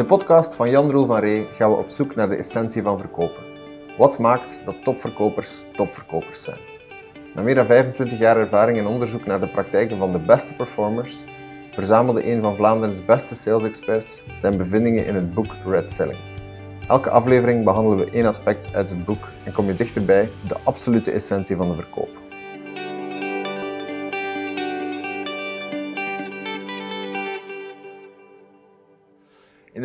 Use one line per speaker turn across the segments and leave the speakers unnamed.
de podcast van Jan Roel van Ree gaan we op zoek naar de essentie van verkopen. Wat maakt dat topverkopers topverkopers zijn? Na meer dan 25 jaar ervaring in onderzoek naar de praktijken van de beste performers, verzamelde een van Vlaanderen's beste sales experts zijn bevindingen in het boek Red Selling. Elke aflevering behandelen we één aspect uit het boek en kom je dichterbij de absolute essentie van de verkoop.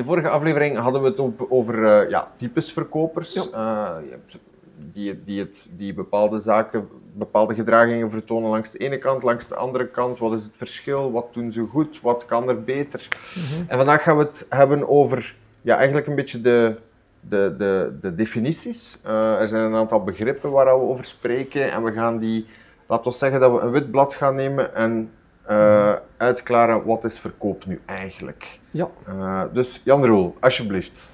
Vorige aflevering hadden we het op, over uh, ja, types verkopers. Uh, die, die, het, die bepaalde zaken, bepaalde gedragingen vertonen langs de ene kant, langs de andere kant. Wat is het verschil? Wat doen ze goed? Wat kan er beter? Mhm. En vandaag gaan we het hebben over ja, eigenlijk een beetje de, de, de, de definities. Uh, er zijn een aantal begrippen waar we over spreken en we gaan die, laten we zeggen dat we een wit blad gaan nemen en uh, uitklaren wat is verkoop nu eigenlijk. Ja. Uh, dus Jan Roel, alsjeblieft.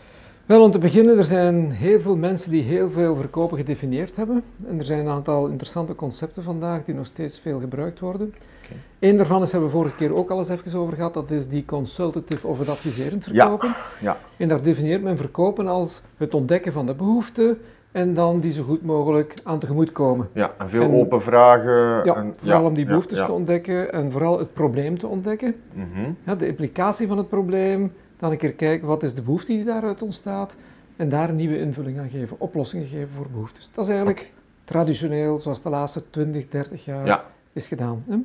Wel, om te beginnen, er zijn heel veel mensen die heel veel verkopen gedefinieerd hebben. En er zijn een aantal interessante concepten vandaag die nog steeds veel gebruikt worden. Okay. Eén daarvan is, hebben we vorige keer ook al eens even over gehad, dat is die consultative of het adviserend verkopen. Ja. ja. En daar definieert men verkopen als het ontdekken van de behoeften en dan die zo goed mogelijk aan tegemoet komen.
Ja, en veel open vragen.
Ja,
en,
vooral om die behoeftes te ontdekken en vooral het probleem te ontdekken. Mm ja, de implicatie van het probleem, dan een keer kijken wat is de behoefte die daaruit ontstaat en daar een nieuwe invulling aan geven, oplossingen geven voor behoeftes. Dat is eigenlijk traditioneel, zoals de laatste 20, 30 jaar is gedaan. Hè?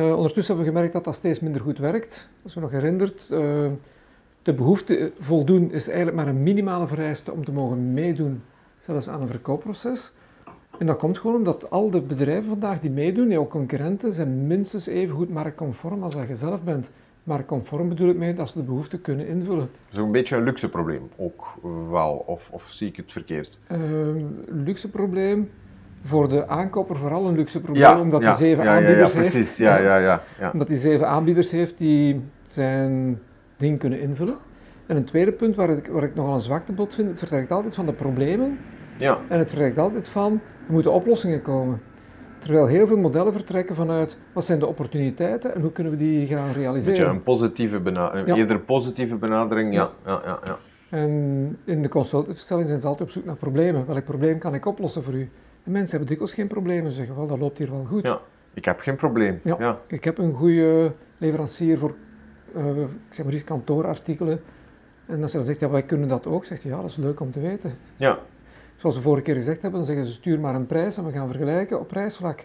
Uh, ondertussen hebben we gemerkt dat dat steeds minder goed werkt. Als je nog herinnert, uh, de behoefte voldoen is eigenlijk maar een minimale vereiste om te mogen meedoen zelfs aan een verkoopproces. En dat komt gewoon omdat al de bedrijven vandaag die meedoen, jouw concurrenten, zijn minstens even goed marktconform als dat je zelf bent. Marktconform bedoel ik mee dat ze de behoeften kunnen invullen.
Zo'n beetje een luxe probleem ook wel, of, of zie ik het verkeerd?
Uh, luxe probleem, voor de aankoper vooral een luxe probleem, omdat hij zeven ja, aanbieders
ja, precies. Ja, ja, ja, ja,
Omdat hij zeven aanbieders heeft die zijn ding kunnen invullen. En een tweede punt waar ik, waar ik nogal een zwaktebod vind, het vertrekt altijd van de problemen. Ja. En het vertrekt altijd van, er moeten oplossingen komen. Terwijl heel veel modellen vertrekken vanuit, wat zijn de opportuniteiten en hoe kunnen we die gaan realiseren.
Een, een positieve benadering, ja. eerder positieve benadering, ja. ja. Ja, ja,
En in de consultantverstelling zijn ze altijd op zoek naar problemen. Welk probleem kan ik oplossen voor u? En mensen hebben dikwijls geen problemen. Ze zeggen, wel, dat loopt hier wel goed.
Ja, ik heb geen probleem. Ja,
ik heb een goede leverancier voor, uh, ik zeg maar eens, kantoorartikelen en als je dan zegt, ja, wij kunnen dat ook, zegt je, ja, dat is leuk om te weten. Ja. Zoals we vorige keer gezegd hebben, dan zeggen ze, stuur maar een prijs en we gaan vergelijken op prijsvlak.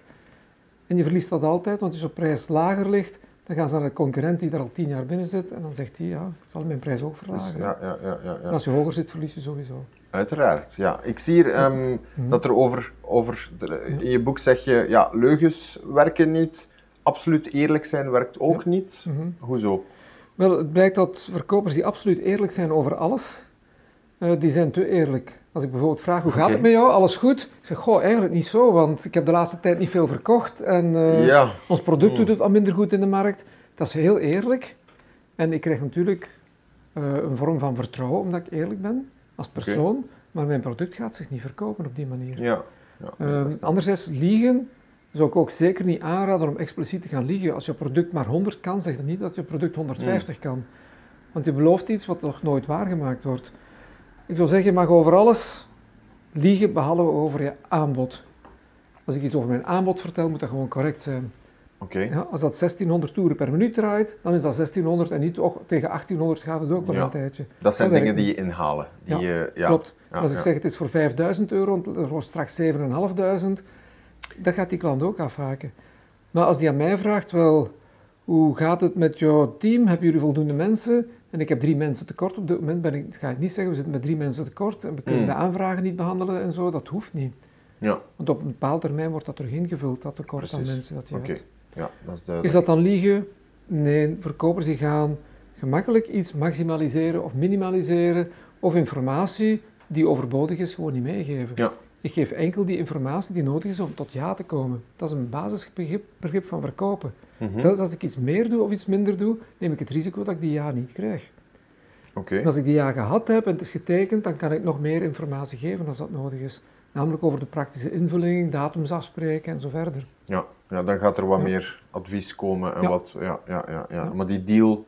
En je verliest dat altijd, want als je op prijs lager ligt, dan gaan ze naar een concurrent die daar al tien jaar binnen zit en dan zegt hij, ja, ik zal mijn prijs ook verlagen. Dus, ja, ja, ja, ja, En als je hoger zit, verlies je sowieso.
Uiteraard, ja. Ik zie hier ehm, mhm. dat er over, over in je boek zeg je, ja, leugens werken niet, absoluut eerlijk zijn werkt ook niet. Mhm. Hoezo?
Wel, het blijkt dat verkopers die absoluut eerlijk zijn over alles, uh, die zijn te eerlijk. Als ik bijvoorbeeld vraag, hoe gaat het met jou? Alles goed? Ik zeg, goh, eigenlijk niet zo, want ik heb de laatste tijd niet veel verkocht en uh, ons product doet hmm. het wat minder goed in de markt. Dat is heel eerlijk. En ik krijg natuurlijk uh, een vorm van vertrouwen, omdat ik eerlijk ben, als persoon. Maar mijn product gaat zich niet verkopen op die manier. Ja. ja uh, anderzijds, liegen zou ik ook zeker niet aanraden om expliciet te gaan liegen. Als je product maar 100 kan, zeg dan niet dat je product 150 mm. kan. Want je belooft iets wat nog nooit waargemaakt wordt. Ik zou zeggen, je mag over alles liegen, behalve over je aanbod. Als ik iets over mijn aanbod vertel, moet dat gewoon correct zijn. Ja, als dat 1600 toeren per minuut draait, dan is dat 1600 en niet oh, tegen 1800 gaat het ook nog een tijdje.
Dat zijn dingen die je inhalen. Die
ja, je, ja. klopt. als ik zeg het is voor 5000 euro, er wordt straks 7500, dat gaat die klant ook afhaken. Maar als die aan mij vraagt, wel, hoe gaat het met jouw team? Hebben jullie voldoende mensen? En ik heb drie mensen tekort op dit moment, ben ik, ga ik niet zeggen, we zitten met drie mensen tekort en we kunnen hmm. de aanvragen niet behandelen en zo, dat hoeft niet. Ja. Want op een bepaald termijn wordt dat terug ingevuld, dat tekort aan mensen dat je hebt. Ja, dat is, duidelijk. is dat dan liegen? Nee, verkopers die gaan gemakkelijk iets maximaliseren of minimaliseren of informatie die overbodig is gewoon niet meegeven. Ja. Ik geef enkel die informatie die nodig is om tot ja te komen. Dat is een basisbegrip begrip van verkopen. Mm Dat als ik iets meer doe of iets minder doe, neem ik het risico dat ik die ja niet krijg. Okay. En als ik die ja gehad heb en het is getekend, dan kan ik nog meer informatie geven als dat nodig is. Namelijk over de praktische invulling, datums afspreken en zo verder.
Ja, ja dan gaat er wat meer advies komen en wat, ja, ja, ja, ja. Maar die deal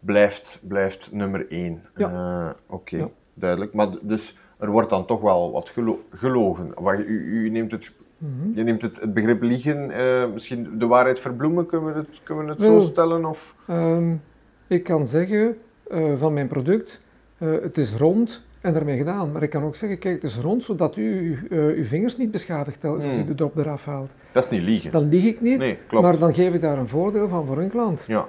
blijft, blijft nummer één.
Ja.
Eh, oké, duidelijk. Maar dus er wordt dan toch wel wat gelogen. Wat, u, u neemt het mhm. Je neemt het, het begrip liegen, uh, misschien de waarheid verbloemen, kunnen we het, kunnen we het zo stellen? Of?
Um, ik kan zeggen uh, van mijn product, uh, het is rond en daarmee gedaan. Maar ik kan ook zeggen, kijk, het is rond zodat u uw vingers niet beschadigt als hmm. u de drop eraf haalt.
Dat is niet liegen.
Dan lieg ik niet, nee, klopt. maar dan geef ik daar een voordeel van voor een klant.
Ja.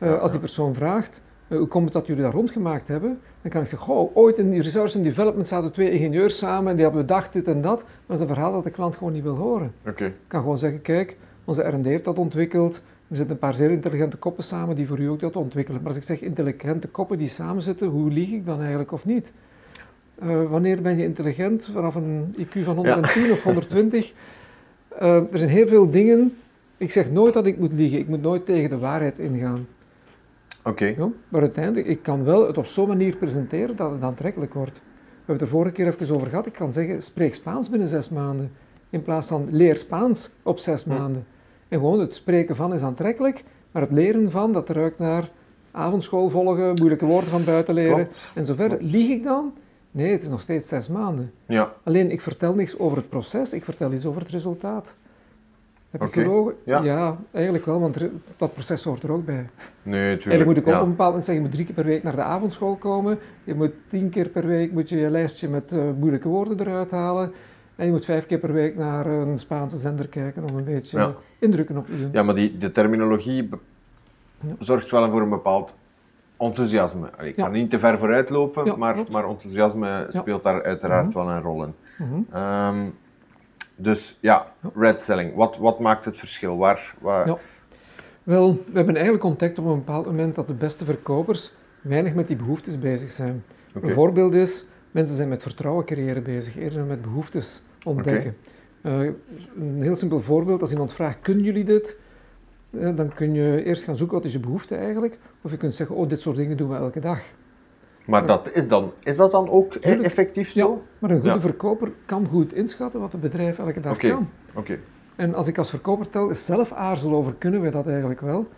Ja, als die persoon vraagt, hoe komt het dat jullie dat rondgemaakt hebben? Dan kan ik zeggen, goh, ooit in die and development zaten twee ingenieurs samen en die hebben bedacht dit en dat. Maar dat is een verhaal dat de klant gewoon niet wil horen.
Okay.
Ik kan gewoon zeggen, kijk, onze R&D heeft dat ontwikkeld. Er zitten een paar zeer intelligente koppen samen die voor u ook dat ontwikkelen. Maar als ik zeg intelligente koppen die samen zitten, hoe lieg ik dan eigenlijk of niet? Uh, wanneer ben je intelligent? Vanaf een IQ van 110 of 120? Uh, er zijn heel veel dingen. Ik zeg nooit dat ik moet liegen. Ik moet nooit tegen de waarheid ingaan.
Oké.
Maar uiteindelijk, ik kan wel het op zo'n manier presenteren dat het aantrekkelijk wordt. We hebben het er vorige keer even over gehad. Ik kan zeggen, spreek Spaans binnen zes maanden. In plaats van leer Spaans op zes maanden. En gewoon het spreken van is aantrekkelijk, maar het leren van, dat ruikt naar avondschool volgen, moeilijke woorden van buiten leren en zo verder. Lieg ik dan? Nee, het is nog steeds zes maanden.
Ja.
Alleen, ik vertel niks over het proces, ik vertel iets over het resultaat. Heb gelogen? Ja. ja. eigenlijk wel, want dat proces hoort er ook bij.
Nee, natuurlijk.
Eigenlijk moet ik ook op een bepaald moment zeggen, je moet drie keer per week naar de avondschool komen. Je moet tien keer per week moet je, je lijstje met uh, moeilijke woorden eruit halen. En je moet vijf keer per week naar een Spaanse zender kijken om een beetje indrukken op te doen.
Ja, maar die, de terminologie zorgt wel voor een bepaald enthousiasme. Ik kan niet te ver vooruit lopen, maar, maar enthousiasme speelt daar uiteraard mhm. wel een rol in. Mhm. Ehm, dus ja, red selling. Wat, wat maakt het verschil? Waar, waar... Ja.
Wel, we hebben eigenlijk ontdekt op een bepaald moment dat de beste verkopers weinig met die behoeftes bezig zijn. Een voorbeeld is, mensen zijn met vertrouwen creëren bezig, eerder met behoeftes ontdekken. Uh, een heel simpel voorbeeld, als iemand vraagt, kunnen jullie dit? Uh, dan kun je eerst gaan zoeken, wat is je behoefte eigenlijk? Of je kunt zeggen, oh, dit soort dingen doen we elke dag.
Maar dat is, dan, is dat dan ook effectief zo?
Ja, maar een goede verkoper kan goed inschatten wat het bedrijf elke dag kan.
Oké.
En als ik als verkoper telkens zelf aarzel over kunnen we dat eigenlijk wel,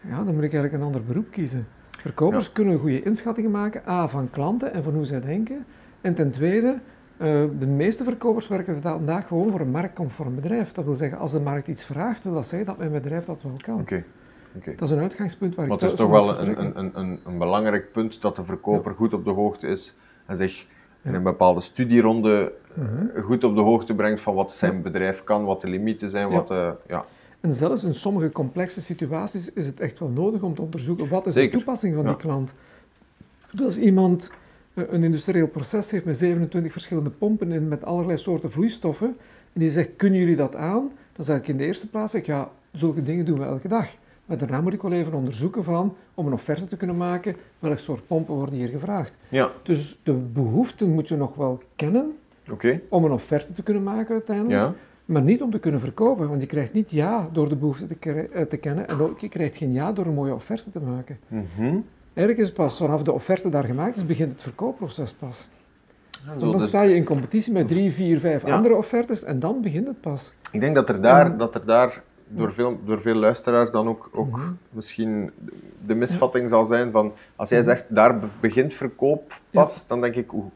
ja, dan moet ik eigenlijk een ander beroep kiezen. Verkopers kunnen goede inschattingen maken, A, van klanten en van hoe zij denken. En ten tweede, uh, de meeste verkopers werken vandaag gewoon voor een marktconform bedrijf. Dat wil zeggen, als de markt iets vraagt, wil dat zeggen dat mijn bedrijf dat wel kan.
Oké.
Dat is een uitgangspunt waar
maar
ik
het is toch wel een, een, een, een, belangrijk punt dat de verkoper goed op de hoogte is en zich in een bepaalde studieronde mhm. goed op de hoogte brengt van wat zijn bedrijf kan, wat de limieten zijn, wat... Uh, ja.
En zelfs in sommige complexe situaties is het echt wel nodig om te onderzoeken wat is de toepassing van die klant. Dus als iemand eh, een industrieel proces heeft met 27 verschillende pompen in met allerlei soorten vloeistoffen en die zegt, kunnen jullie dat aan? Dan zeg ik in de eerste plaats, zeg, ja, zulke dingen doen we elke dag. Maar daarna moet ik wel even onderzoeken van, om een offerte te kunnen maken, welk soort pompen worden hier gevraagd.
Ja.
Dus de behoeften moet je nog wel kennen,
okay.
om een offerte te kunnen maken uiteindelijk. Ja. Maar niet om te kunnen verkopen, want je krijgt niet ja door de behoefte te, eh, te kennen en ook je krijgt geen ja door een mooie offerte te maken.
Mm -hmm.
Eigenlijk is het pas vanaf de offerte daar gemaakt is, begint het verkoopproces pas. dan dus... sta je in competitie met drie, vier, vijf andere offertes en dan begint het pas.
Ik denk dat er daar, dat er daar door veel, door veel luisteraars dan ook, ook mhm. misschien de misvatting zal zijn van als jij mhm. zegt daar begint verkoop pas, dan denk ik, oeh,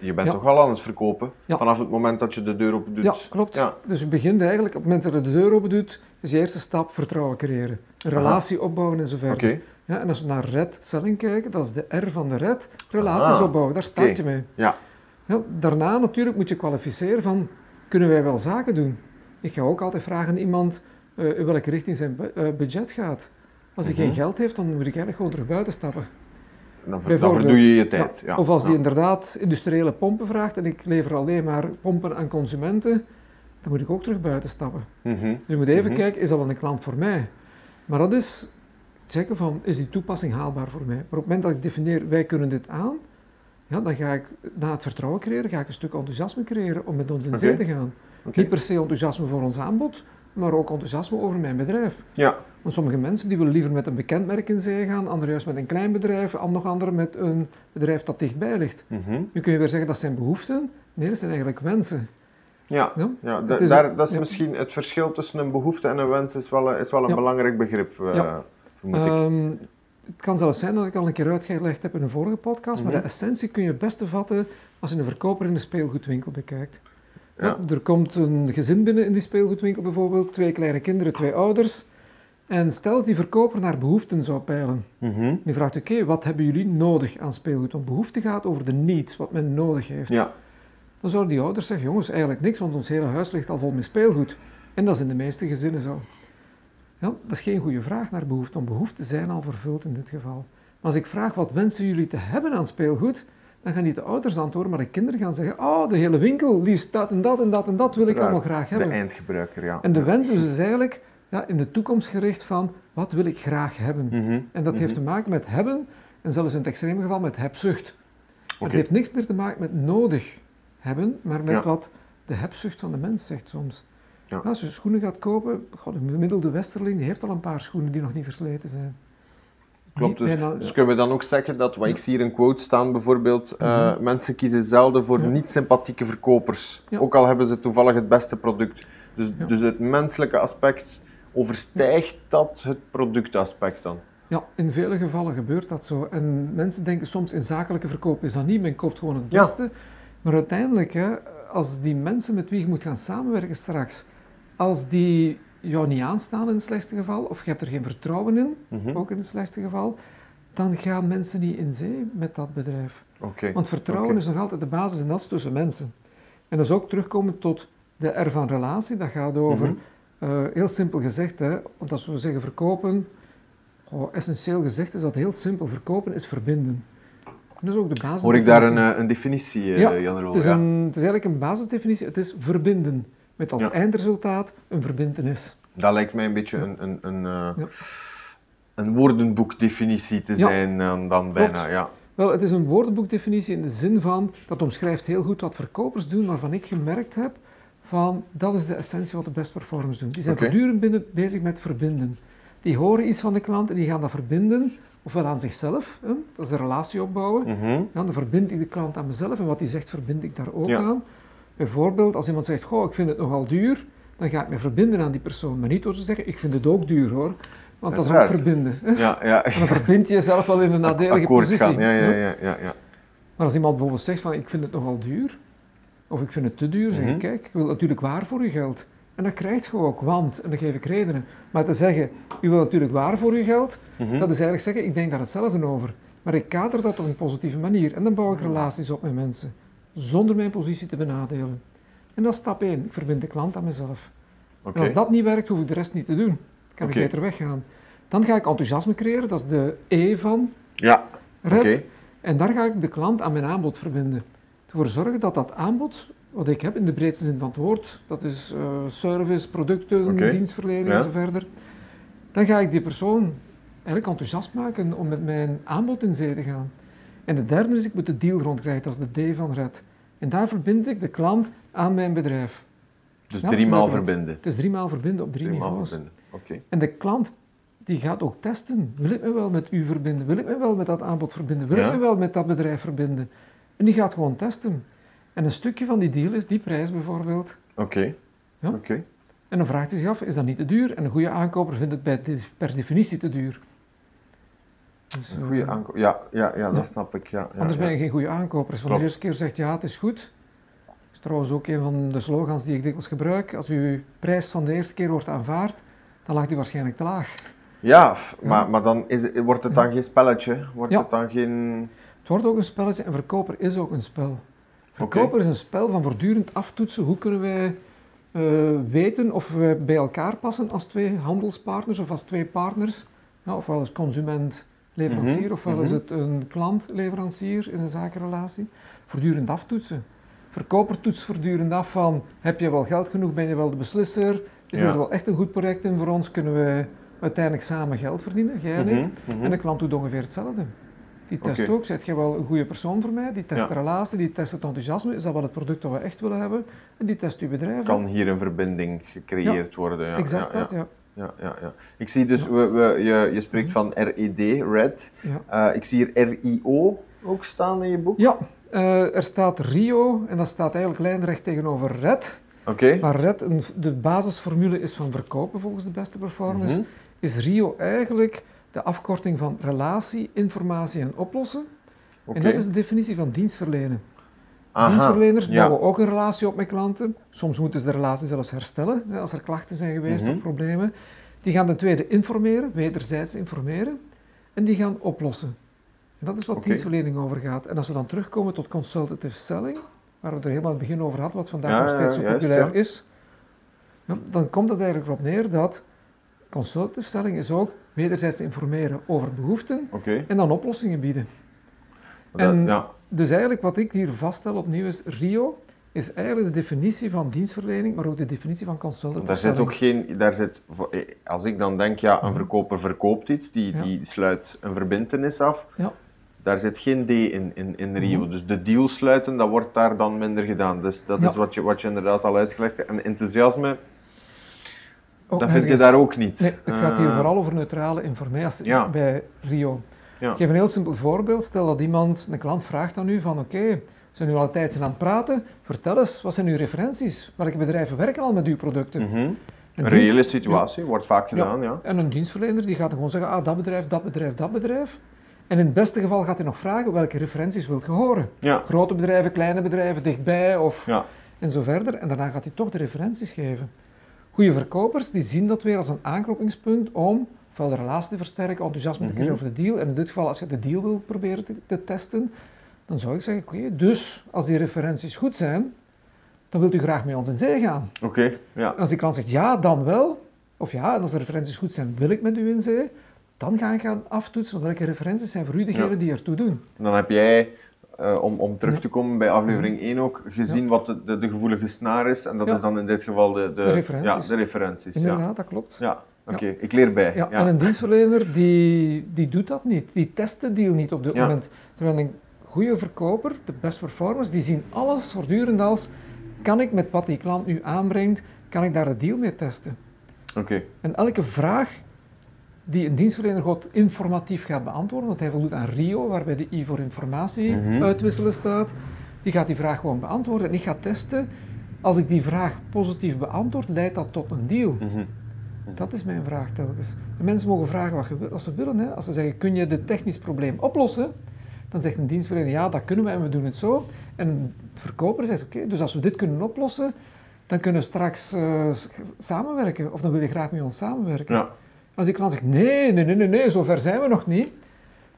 je bent toch al aan het verkopen vanaf het moment dat je de deur open doet.
Ja, klopt. Dus je begint eigenlijk op het moment dat je de deur open doet, is je eerste stap vertrouwen creëren, een relatie opbouwen en zo verder. Ja, en als we naar red selling kijken, dat is de R van de red, relaties opbouwen, daar start je mee.
Ja.
daarna natuurlijk moet je kwalificeren van, kunnen wij wel zaken doen? Ik ga ook altijd vragen aan iemand, in welke richting zijn uh, budget gaat. Als hij geen mhm. geld heeft, dan moet ik eigenlijk gewoon terug buiten stappen.
Dan, ver, dan verdoe je je tijd. Ja.
Of als hij inderdaad industriële pompen vraagt en ik lever alleen maar pompen aan consumenten, dan moet ik ook terug buiten stappen.
Mhm. Dus
je moet even mhm. kijken, is dat wel een klant voor mij? Maar dat is checken van, is die toepassing haalbaar voor mij? Maar op het moment dat ik definieer, wij kunnen dit aan, ja, dan ga ik na het vertrouwen creëren, ga ik een stuk enthousiasme creëren om met ons in zee te gaan. Niet per se enthousiasme voor ons aanbod, maar ook enthousiasme over mijn bedrijf.
Ja.
Want sommige mensen die willen liever met een bekend merk in zee gaan, anderen juist met een klein bedrijf, nog anderen met een bedrijf dat dichtbij ligt.
Mm
Nu kun je weer zeggen dat zijn behoeften, nee, dat zijn eigenlijk wensen.
Ja, ja? daar, dat is misschien het verschil tussen een behoefte en een wens is wel, is wel een belangrijk begrip, uh, vermoed ik.
Ehm, het kan zelfs zijn dat ik al een keer uitgelegd heb in een vorige podcast, maar
Mhm.
de essentie kun je het beste vatten als je een verkoper in een speelgoedwinkel bekijkt.
Ja.
Er komt een gezin binnen in die speelgoedwinkel bijvoorbeeld, twee kleine kinderen, twee ouders. En stel dat die verkoper naar behoeften zou peilen.
Mhm.
Die vraagt, oké, wat hebben jullie nodig aan speelgoed? Want behoefte gaat over de needs, wat men nodig heeft.
Ja,
Dan zouden die ouders zeggen, jongens, eigenlijk niks, want ons hele huis ligt al vol met speelgoed. En dat is in de meeste gezinnen zo. Ja, dat is geen goede vraag naar behoefte, want behoeften zijn al vervuld in dit geval. Maar als ik vraag, wat wensen jullie te hebben aan speelgoed? Dan gaan niet de ouders antwoorden, maar de kinderen gaan zeggen, oh, de hele winkel, liefst dat en dat en dat en dat wil ik allemaal graag hebben.
De eindgebruiker, ja.
En de wens is dus eigenlijk ja, in de toekomst gericht van, wat wil ik graag hebben?
Mhm.
En dat heeft
Mhm.
te maken met hebben, en zelfs in het extreme geval met hebzucht. Het heeft niks meer te maken met nodig hebben, maar met
Ja.
wat de hebzucht van de mens zegt soms.
Ja.
Als je schoenen gaat kopen, god, de gemiddelde westerling die heeft al een paar schoenen die nog niet versleten zijn.
Klopt,
Niet
dus,
bijna-
dus kunnen we dan ook zeggen dat, wat ik zie hier een quote staan bijvoorbeeld, eh,
Mhm.
mensen kiezen zelden voor niet-sympathieke verkopers, ook al hebben ze toevallig het beste product. Dus, dus het menselijke aspect overstijgt dat het productaspect dan.
Ja, in vele gevallen gebeurt dat zo. En mensen denken soms in zakelijke verkoop is dat niet, men koopt gewoon het
Ja.
beste. Maar uiteindelijk, hè, als die mensen met wie je moet gaan samenwerken straks, als die jou niet aanstaan in het slechtste geval, of je hebt er geen vertrouwen in,
Mhm.
ook in het slechtste geval, dan gaan mensen niet in zee met dat bedrijf. Want vertrouwen is nog altijd de basis en dat is tussen mensen. En dat is ook terugkomen tot de R van relatie. Dat gaat over,
Mhm.
eh, heel simpel gezegd, hè, want als we zeggen verkopen, goh, essentieel gezegd is dat heel simpel. Verkopen is verbinden. En dat is ook de basis.
Hoor ik daar een, eh, een definitie, eh,
Ja,
Jan Rol?
het, is
Ja.
een, het is eigenlijk een basisdefinitie. Het is verbinden. Met als
Ja.
eindresultaat een verbintenis.
Dat lijkt mij een beetje
Ja.
een, een, een, eh,
Ja.
een woordenboekdefinitie te zijn eh, dan bijna, ja.
Wel, het is een woordenboekdefinitie in de zin van, dat omschrijft heel goed wat verkopers doen, waarvan ik gemerkt heb van, dat is de essentie wat de best performers doen. Die zijn voortdurend binnen, bezig met verbinden. Die horen iets van de klant en die gaan dat verbinden, ofwel aan zichzelf, hè, dat is de relatie opbouwen.
Mhm.
Dan verbind ik de klant aan mezelf en wat hij zegt verbind ik daar ook aan. Bijvoorbeeld, als iemand zegt, goh, ik vind het nogal duur, dan ga ik me verbinden aan die persoon. Maar niet door te zeggen, ik vind het ook duur hoor. Want dat is ook verbinden. hè.
Ja, ja.
En dan verbind je jezelf wel in een nadelige
Akkoord
positie.
gaan, ja, ja, ja, ja, ja.
Maar als iemand bijvoorbeeld zegt van ik vind het nogal duur, of ik vind het te duur, zeg ik
Mhm.
kijk, ik wil natuurlijk waar voor uw geld. En dat krijgt je ook, want, en dan geef ik redenen. Maar te zeggen, u wil natuurlijk waar voor uw geld,
Mhm.
dat is eigenlijk zeggen, ik denk daar hetzelfde over. Maar ik kader dat op een positieve manier. En dan bouw ik relaties op met mensen, zonder mijn positie te benadelen. En dat is stap 1, ik verbind de klant aan mezelf. En als dat niet werkt, hoef ik de rest niet te doen. Kan
Oké.
ik beter weggaan. Dan ga ik enthousiasme creëren, dat is de E van
Ja,
Red. En daar ga ik de klant aan mijn aanbod verbinden. Ervoor zorgen dat dat aanbod, wat ik heb in de breedste zin van het woord, dat is eh, service, producten, dienstverlening
Ja.
en zo verder. Dan ga ik die persoon eigenlijk enthousiast maken om met mijn aanbod in zee te gaan. En de derde is, ik moet de deal rondkrijgen, dat is de D van Red. En daar verbind ik de klant aan mijn bedrijf.
dus
Ja,
driemaal
letterlijk.
verbinden.
Het is driemaal verbinden op drie
Driemaal
niveaus.
verbinden, oké.
En de klant die gaat ook testen. Wil ik me wel met u verbinden? Wil ik me wel met dat aanbod verbinden? Wil
Ja.
ik me wel met dat bedrijf verbinden? En die gaat gewoon testen. En een stukje van die deal is die prijs bijvoorbeeld.
Oké.
Ja.
Oké.
En dan vraagt hij zich af, is dat niet te duur? En een goede aankoper vindt het per definitie te duur. Dus,
Een
eh,
goede aankoop. Ja, ja, ja, dat snap ik. Ja, ja,
Anders ben je geen goede aankoper. Als je van
Klopt.
de eerste keer zegt, ja, het is goed. Dat is trouwens ook een van de slogans die ik dikwijls gebruik. Als uw prijs van de eerste keer wordt aanvaard, dan lag die waarschijnlijk te laag.
Ja. Maar, maar dan is, wordt het dan geen spelletje? Wordt
Ja.
het dan geen...
Het wordt ook een spelletje en verkoper is ook een spel. Verkoper is een spel van voortdurend aftoetsen. Hoe kunnen wij eh, weten of we bij elkaar passen als twee handelspartners of als twee partners? Ja, ofwel is consument leverancier,
Mhm,
ofwel is
mhm.
het een klant leverancier in een zakenrelatie. Voortdurend aftoetsen. Verkoper toetst voortdurend af van, heb je wel geld genoeg, ben je wel de beslisser? Is
Ja.
er wel echt een goed project in voor ons? Kunnen we uiteindelijk samen geld verdienen, jij en ik?
Mhm, mhm.
En de klant doet ongeveer hetzelfde. Die test ook, zijt jij wel een goede persoon voor mij? Die test
Ja.
de relatie, die test het enthousiasme. Is dat wel het product dat we echt willen hebben? En die test uw bedrijf.
Kan hier een verbinding gecreëerd worden? Ja,
exact dat,
ja,
ja.
ja, ja. Ik zie dus, we, we, je, je spreekt van RED, RED.
Ja,
Eh, ik zie hier RIO ook staan in je boek.
ja eh, er staat Rio en dat staat eigenlijk lijnrecht tegenover Red.
Oké.
Maar Red, een, de basisformule is van verkopen volgens de beste performance.
Mhm.
Is Rio eigenlijk de afkorting van relatie, informatie en oplossen.
Oké.
En dat is de definitie van dienstverlenen.
Aha,
Dienstverleners
ja.
bouwen ook een relatie op met klanten. Soms moeten ze de relatie zelfs herstellen, hè, als er klachten zijn geweest
Mhm.
of problemen. Die gaan ten tweede informeren, wederzijds informeren. En die gaan oplossen. En dat is wat dienstverlening over gaat. En als we dan terugkomen tot consultative selling, waar we het er helemaal in het begin over hadden, wat vandaag
Ja,
nog steeds zo
juist,
populair is, ja, dan komt het eigenlijk erop neer dat consultative selling is ook wederzijds informeren over behoeften en dan oplossingen bieden.
Dat-
En-
ja.
Dus eigenlijk wat ik hier vaststel opnieuw is, RIO is eigenlijk de definitie van dienstverlening, maar ook de definitie van consultative
Daar zit ook geen, daar zit, eh, als ik dan denk, ja, een
Mhm.
verkoper verkoopt iets, die,
Ja.
die sluit een verbintenis af,
Ja.
daar zit geen D in, in, in Rio.
Mhm.
Dus de deal sluiten, dat wordt daar dan minder gedaan. Dus dat
Ja.
is wat je, wat je inderdaad al uitgelegd hebt. En enthousiasme,
Ook
dat vind je daar ook niet.
Nee, het gaat hier
Eh,
vooral over neutrale informatie bij RIO.
Ja.
Ik geef een heel simpel voorbeeld. Stel dat iemand, een klant vraagt aan u van oké, we zijn nu al een tijdje aan het praten, vertel eens, wat zijn uw referenties? Welke bedrijven werken al met uw producten?
mhm.
En
Een reële situatie, wordt vaak gedaan, ja.
En een dienstverlener die gaat dan gewoon zeggen, ah, dat bedrijf, dat bedrijf, dat bedrijf. En in het beste geval gaat hij nog vragen, welke referenties wilt je horen?
Ja,
Grote bedrijven, kleine bedrijven, dichtbij of en zo verder. En daarna gaat hij toch de referenties geven. Goede verkopers die zien dat weer als een aanknopingspunt om ofwel de relatie te versterken, enthousiasme te
Mhm.
creëren over de deal. En in dit geval, als je de deal wil proberen te, te testen, dan zou ik zeggen, oké, dus als die referenties goed zijn, dan wilt u graag met ons in zee gaan.
Oké, ja.
En als die klant zegt ja, dan wel, of ja, en als de referenties goed zijn, wil ik met u in zee, dan ga ik gaan aftoetsen welke referenties zijn voor u degene
Ja.
die ertoe doen.
Dan heb jij, eh, om, om terug
Ja.
te komen bij aflevering 1 ook, gezien wat de, de, de gevoelige snaar is. En dat
Ja.
is dan in dit geval de, de,
De referenties.
Ja, de referenties. Ja,
Inderdaad, dat klopt.
ja. Oké. Ik leer bij.
Ja, en een dienstverlener die, die doet dat niet. Die test de deal niet op dit moment. Terwijl een goede verkoper, de best performers, die zien alles voortdurend als kan ik met wat die klant nu aanbrengt, kan ik daar de deal mee testen.
Oké.
En elke vraag die een dienstverlener gewoon informatief gaat beantwoorden, want hij voldoet aan RIO, waarbij de I voor informatie
Mhm.
uitwisselen staat, die gaat die vraag gewoon beantwoorden en ik ga testen. Als ik die vraag positief beantwoord, leidt dat tot een deal.
Mhm.
Dat is mijn vraag telkens. De mensen mogen vragen wat, je wil- wat ze willen. Hè. Als ze zeggen, kun je dit technisch probleem oplossen? Dan zegt een dienstverlener, ja, dat kunnen we en we doen het zo. En een verkoper zegt, oké, dus als we dit kunnen oplossen, dan kunnen we straks eh, samenwerken. Of dan wil je graag met ons samenwerken.
Ja.
Als die klant zegt, nee, nee, nee, nee, nee, zover zijn we nog niet.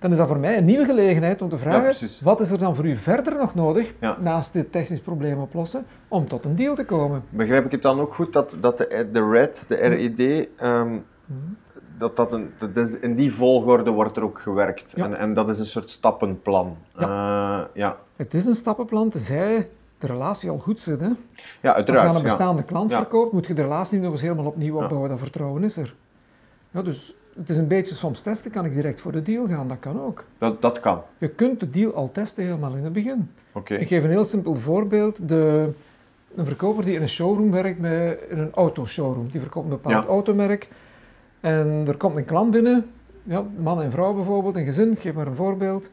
Dan is dat voor mij een nieuwe gelegenheid om te vragen, wat is er dan voor u verder nog nodig,
Ja.
naast dit technisch probleem oplossen, om tot een deal te komen?
Begrijp ik het dan ook goed dat, dat de, de RED, de RED, ehm, dat dat een, dat is, in die volgorde wordt er ook gewerkt.
Ja.
En, en dat is een soort stappenplan. Ja, ja.
Het is een stappenplan, tenzij de relatie al goed zit. Hè?
ja
Als je aan
uiteraard.
een bestaande klant verkoopt, moet je de relatie niet nog eens helemaal opnieuw opbouwen. Dat vertrouwen is er. Ja, dus het is een beetje soms testen, kan ik direct voor de deal gaan, dat kan ook.
Dat, dat kan.
Je kunt de deal al testen helemaal in het begin.
Oké.
Ik geef een heel simpel voorbeeld. De, een verkoper die in een showroom werkt, bij, in een autoshowroom, die verkoopt een bepaald
Ja.
automerk. En er komt een klant binnen, ja, man en vrouw bijvoorbeeld, een gezin, ik geef maar een voorbeeld.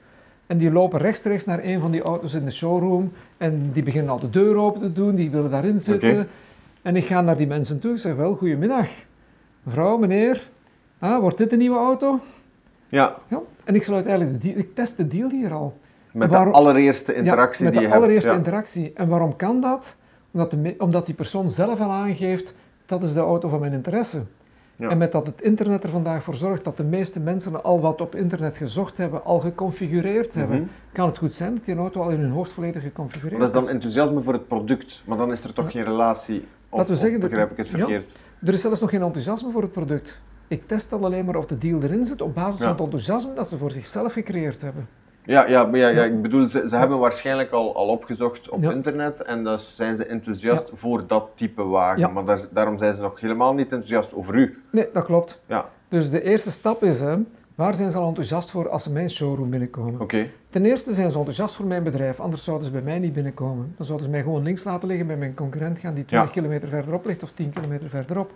En die lopen rechtstreeks naar een van die auto's in de showroom. En die beginnen al de deur open te doen, die willen daarin zitten. En ik ga naar die mensen toe, ik zeg wel, goedemiddag. Mevrouw, meneer, ah, wordt dit een nieuwe auto?
Ja,
Ja. En ik sluit eigenlijk de deal, ik test de deal hier al.
met
Waarom-
de allereerste interactie
ja, met
die
de
je
allereerste
hebt. Ja.
interactie. En waarom kan dat? Omdat, de, omdat die persoon zelf al aangeeft, dat is de auto van mijn interesse.
Ja.
En met dat het internet er vandaag voor zorgt dat de meeste mensen al wat op internet gezocht hebben, al geconfigureerd hebben,
Mhm.
kan het goed zijn dat die auto al in hun hoofd volledig geconfigureerd
Dat is dan
is.
enthousiasme voor het product, maar dan is er toch
Ja.
geen relatie. Of,
Laten we zeggen
of
dat-
begrijp ik het
ja.
verkeerd?
Er is zelfs nog geen enthousiasme voor het product. Ik test al alleen maar of de deal erin zit op basis
Ja.
van het enthousiasme dat ze voor zichzelf gecreëerd hebben.
Ja, ja, ja, ja, ik bedoel, ze, ze hebben waarschijnlijk al, al opgezocht op internet en dan zijn ze enthousiast voor dat type wagen. Maar daar, daarom zijn ze nog helemaal niet enthousiast over u.
Nee, dat klopt.
Ja,
Dus de eerste stap is, hè, waar zijn ze al enthousiast voor als ze mijn showroom binnenkomen?
oké.
Ten eerste zijn ze enthousiast voor mijn bedrijf, anders zouden ze bij mij niet binnenkomen. Dan zouden ze mij gewoon links laten liggen bij mijn concurrent gaan die 20 kilometer verderop ligt of 10 kilometer verderop.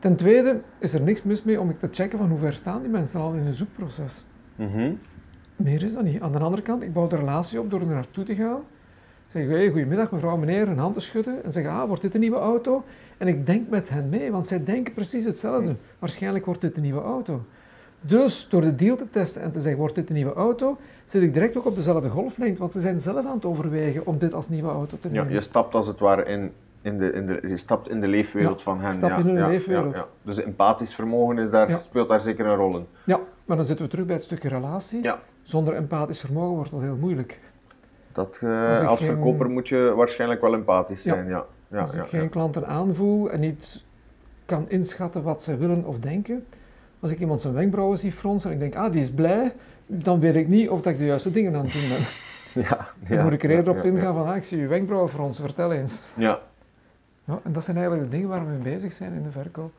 Ten tweede is er niks mis mee om ik te checken van hoe ver staan die mensen al in hun zoekproces.
Mhm.
Meer is dat niet. Aan de andere kant, ik bouw de relatie op door er naartoe te gaan. Zeg, hey, goedemiddag mevrouw, meneer, een hand te schudden en zeggen, ah, wordt dit een nieuwe auto? En ik denk met hen mee, want zij denken precies hetzelfde. Waarschijnlijk wordt dit een nieuwe auto. Dus door de deal te testen en te zeggen, wordt dit een nieuwe auto, zit ik direct ook op dezelfde golflengte, want ze zijn zelf aan het overwegen om dit als nieuwe auto te nemen.
Ja, je stapt als het ware in, in, de, in, de, je stapt in de leefwereld van hen.
stap in hun leefwereld.
Dus empathisch vermogen is daar, speelt daar zeker een rol in.
Ja, maar dan zitten we terug bij het stukje relatie. Zonder empathisch vermogen wordt dat heel moeilijk.
Dat, uh, als verkoper moet je waarschijnlijk wel empathisch zijn, ja. ja.
als ik geen klanten aanvoel en niet kan inschatten wat ze willen of denken, als ik iemand zijn wenkbrauwen zie fronsen en ik denk, ah, die is blij, dan weet ik niet of dat ik de juiste dingen aan het doen ben.
Ja,
dan moet ik er eerder op ingaan van, ah, ik zie je wenkbrauwen fronsen, vertel eens.
Ja.
Ja. En dat zijn eigenlijk de dingen waar we mee bezig zijn in de verkoop.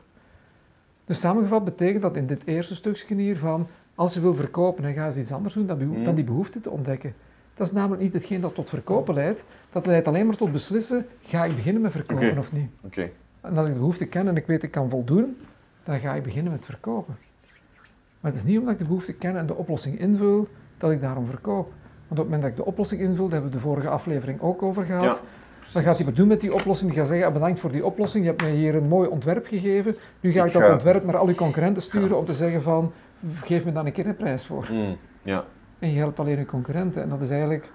Dus samengevat betekent dat in dit eerste stukje hier van, als je wil verkopen en ga eens iets anders doen, dan, behoef, dan die behoefte te ontdekken. Dat is namelijk niet hetgeen dat tot verkopen leidt. Dat leidt alleen maar tot beslissen, ga ik beginnen met verkopen of niet.
Oké.
En als ik de behoefte ken en ik weet ik kan voldoen, dan ga ik beginnen met verkopen. Maar het is niet omdat ik de behoefte ken en de oplossing invul, dat ik daarom verkoop. Want op het moment dat ik de oplossing invul, daar hebben we de vorige aflevering ook over gehad, dan gaat hij wat doen met die oplossing. Die gaat zeggen, ah, bedankt voor die oplossing, je hebt mij hier een mooi ontwerp gegeven. Nu ga ik, dat ontwerp naar al uw concurrenten sturen om te zeggen van, geef me dan een keer een prijs voor.
Mm, ja.
En je helpt alleen je concurrenten. En dat is eigenlijk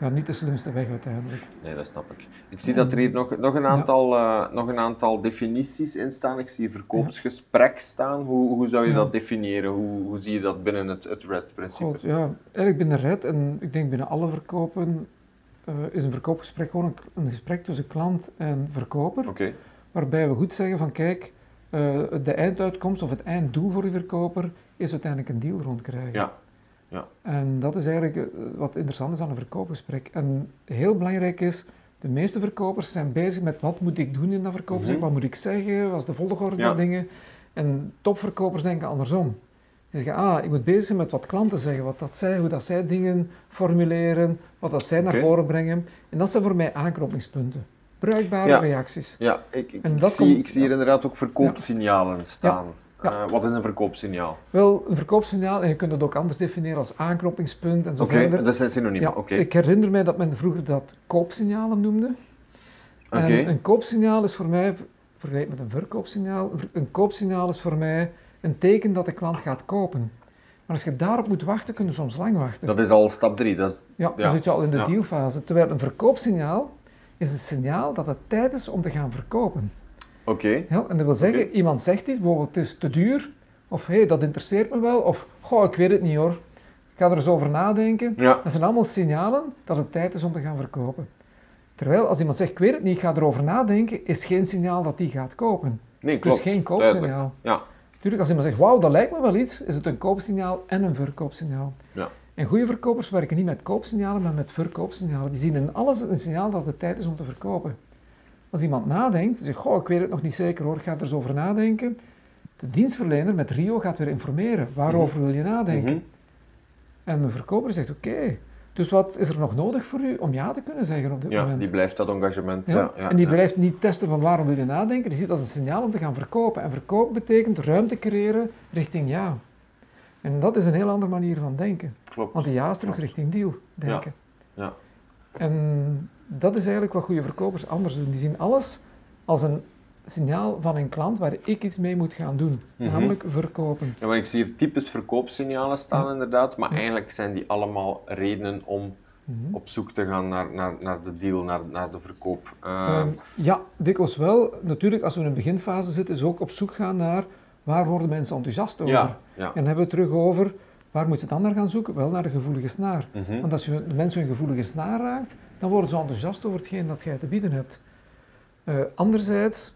ja, niet de slimste weg uiteindelijk.
Nee, dat snap ik. Ik zie dat er hier nog, nog, een, aantal, uh, nog een aantal definities in staan. Ik zie verkoopsgesprek staan. Hoe, hoe zou je dat definiëren? Hoe, hoe zie je dat binnen het, het RED-principe?
Ja, eigenlijk binnen RED en ik denk binnen alle verkopen uh, is een verkoopgesprek gewoon een, een, gesprek tussen klant en verkoper.
Okay.
Waarbij we goed zeggen van kijk, uh, de einduitkomst of het einddoel voor de verkoper is uiteindelijk een deal rondkrijgen.
Ja. Ja.
En dat is eigenlijk eh, wat interessant is aan een verkoopgesprek. En heel belangrijk is, de meeste verkopers zijn bezig met wat moet ik doen in dat verkoopgesprek, mm wat moet ik zeggen, wat is de volgorde van dingen. En topverkopers denken andersom. Die zeggen, ah, ik moet bezig zijn met wat klanten zeggen, wat dat zij, hoe dat zij dingen formuleren, wat dat zij naar voren brengen. En dat zijn voor mij aanknopingspunten. Bruikbare reacties.
Ja, ik, ik, ik zie, ik zie hier inderdaad ook verkoopsignalen staan. Ja. Uh, wat is een verkoopsignaal?
Wel, een verkoopsignaal, en je kunt het ook anders definiëren als aanknopingspunt en zo
Oké, okay, dat zijn synoniemen. Ja,
Ik herinner mij dat men vroeger dat koopsignalen noemde.
Okay.
En een koopsignaal is voor mij, vergelijk met een verkoopsignaal, een koopsignaal is voor mij een teken dat de klant gaat kopen. Maar als je daarop moet wachten, kun je soms lang wachten.
Dat is al stap 3.
Ja, ja, dan zit je al in de dealfase. Terwijl een verkoopsignaal is het signaal dat het tijd is om te gaan verkopen.
Oké.
Ja, en dat wil zeggen, iemand zegt iets, bijvoorbeeld het is te duur, of hé, hey, dat interesseert me wel, of goh, ik weet het niet hoor. Ik ga er eens over nadenken.
Ja.
Dat zijn allemaal signalen dat het tijd is om te gaan verkopen. Terwijl als iemand zegt, ik weet het niet, ik ga erover nadenken, is geen signaal dat die gaat kopen.
Nee, klopt.
Dus geen koopsignaal.
Ja.
Tuurlijk, als iemand zegt, wauw, dat lijkt me wel iets, is het een koopsignaal en een verkoopsignaal.
Ja.
En goede verkopers werken niet met koopsignalen, maar met verkoopsignalen. Die zien in alles een signaal dat het tijd is om te verkopen. Als iemand nadenkt, zegt, goh, ik weet het nog niet zeker hoor, ik ga er eens over nadenken. De dienstverlener met Rio gaat weer informeren. Waarover wil je nadenken? Mhm. En de verkoper zegt, oké, dus wat is er nog nodig voor u om ja te kunnen zeggen op dit
ja,
moment?
die blijft dat engagement. Ja.
ja en die blijft niet testen van waarom wil je nadenken. Die ziet dat een signaal om te gaan verkopen. En verkopen betekent ruimte creëren richting ja. En dat is een heel andere manier van denken.
Klopt.
Want die ja is terug richting deal denken.
Ja.
En dat is eigenlijk wat goede verkopers anders doen. Die zien alles als een signaal van een klant waar ik iets mee moet gaan doen, mhm. namelijk verkopen.
Ja, maar ik zie hier types verkoopsignalen staan inderdaad, maar eigenlijk zijn die allemaal redenen om mhm. op zoek te gaan naar, naar, naar de deal, naar, naar de verkoop.
Uh, ja, dikwijls wel. Natuurlijk, als we in een beginfase zitten, is ook op zoek gaan naar waar worden mensen enthousiast over.
Ja,
ja. En dan hebben we het terug over Waar moet je dan naar gaan zoeken? Wel naar de gevoelige snaar.
Mhm.
Want als je de mensen een gevoelige snaar raakt, dan worden ze enthousiast over hetgeen dat jij te bieden hebt. Uh, anderzijds,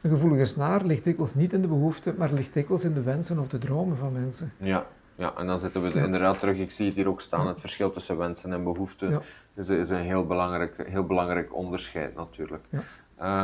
een gevoelige snaar ligt dikwijls niet in de behoeften, maar ligt dikwijls in de wensen of de dromen van mensen.
Ja, ja en dan zitten we inderdaad terug, ik zie het hier ook staan, het verschil tussen wensen en behoeften ja. is, is, een heel belangrijk, heel belangrijk onderscheid natuurlijk.
Ja.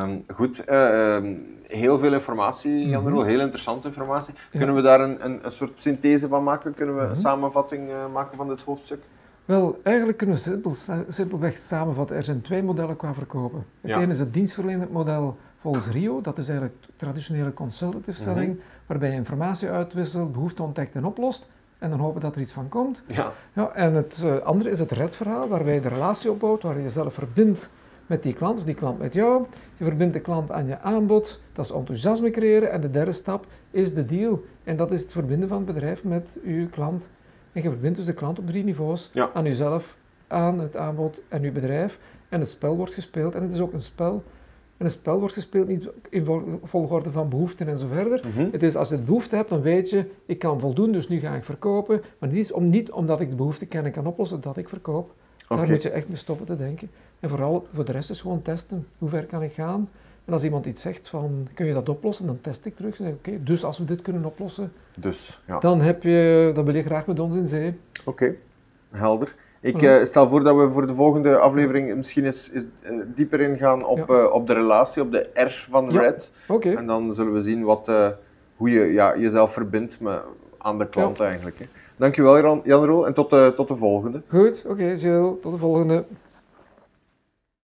Um, goed, uh, heel veel informatie, Jan -hmm. heel interessante informatie. Kunnen we daar een, een, een, soort synthese van maken? Kunnen we een mhm. samenvatting uh, maken van dit hoofdstuk?
Wel, eigenlijk kunnen we simpel, simpelweg samenvatten. Er zijn twee modellen qua verkopen. Het ene is het dienstverlenend model volgens RIO. Dat is eigenlijk traditionele consultative selling, mm -hmm. waarbij je informatie uitwisselt, behoefte ontdekt en oplost. En dan hopen dat er iets van komt.
Ja.
Ja, en het uh, andere is het RED-verhaal, waarbij je de relatie opbouwt, waar je jezelf verbindt met die klant of die klant met jou. Je verbindt de klant aan je aanbod, dat is enthousiasme creëren. En de derde stap is de deal. En dat is het verbinden van het bedrijf met uw klant. En je verbindt dus de klant op drie niveaus. Aan jezelf, aan het aanbod en uw bedrijf. En het spel wordt gespeeld. En het is ook een spel. En een spel wordt gespeeld niet in volgorde van behoeften en zo verder. Mhm. Het is als je behoefte hebt, dan weet je, ik kan voldoen, dus nu ga ik verkopen. Maar niet, om, niet omdat ik de behoefte ken en kan oplossen, dat ik verkoop. Daar moet je echt mee stoppen te denken. En vooral voor de rest is gewoon testen. Hoe ver kan ik gaan? En als iemand iets zegt van, kun je dat oplossen? Dan test ik terug. Oké, dus als we dit kunnen oplossen,
dus, ja.
dan, heb je, dan wil je graag met ons in zee.
Oké, helder. Ik uh, stel voor dat we voor de volgende aflevering misschien eens, eens uh, dieper ingaan op, uh, op de relatie, op de R van Red.
Okay.
En dan zullen we zien wat, hoe je ja, jezelf verbindt met, aan de klant eigenlijk. Hè. Dankjewel Jan, Jan Roel en tot, tot de volgende.
Goed, oké okay, Tot de volgende.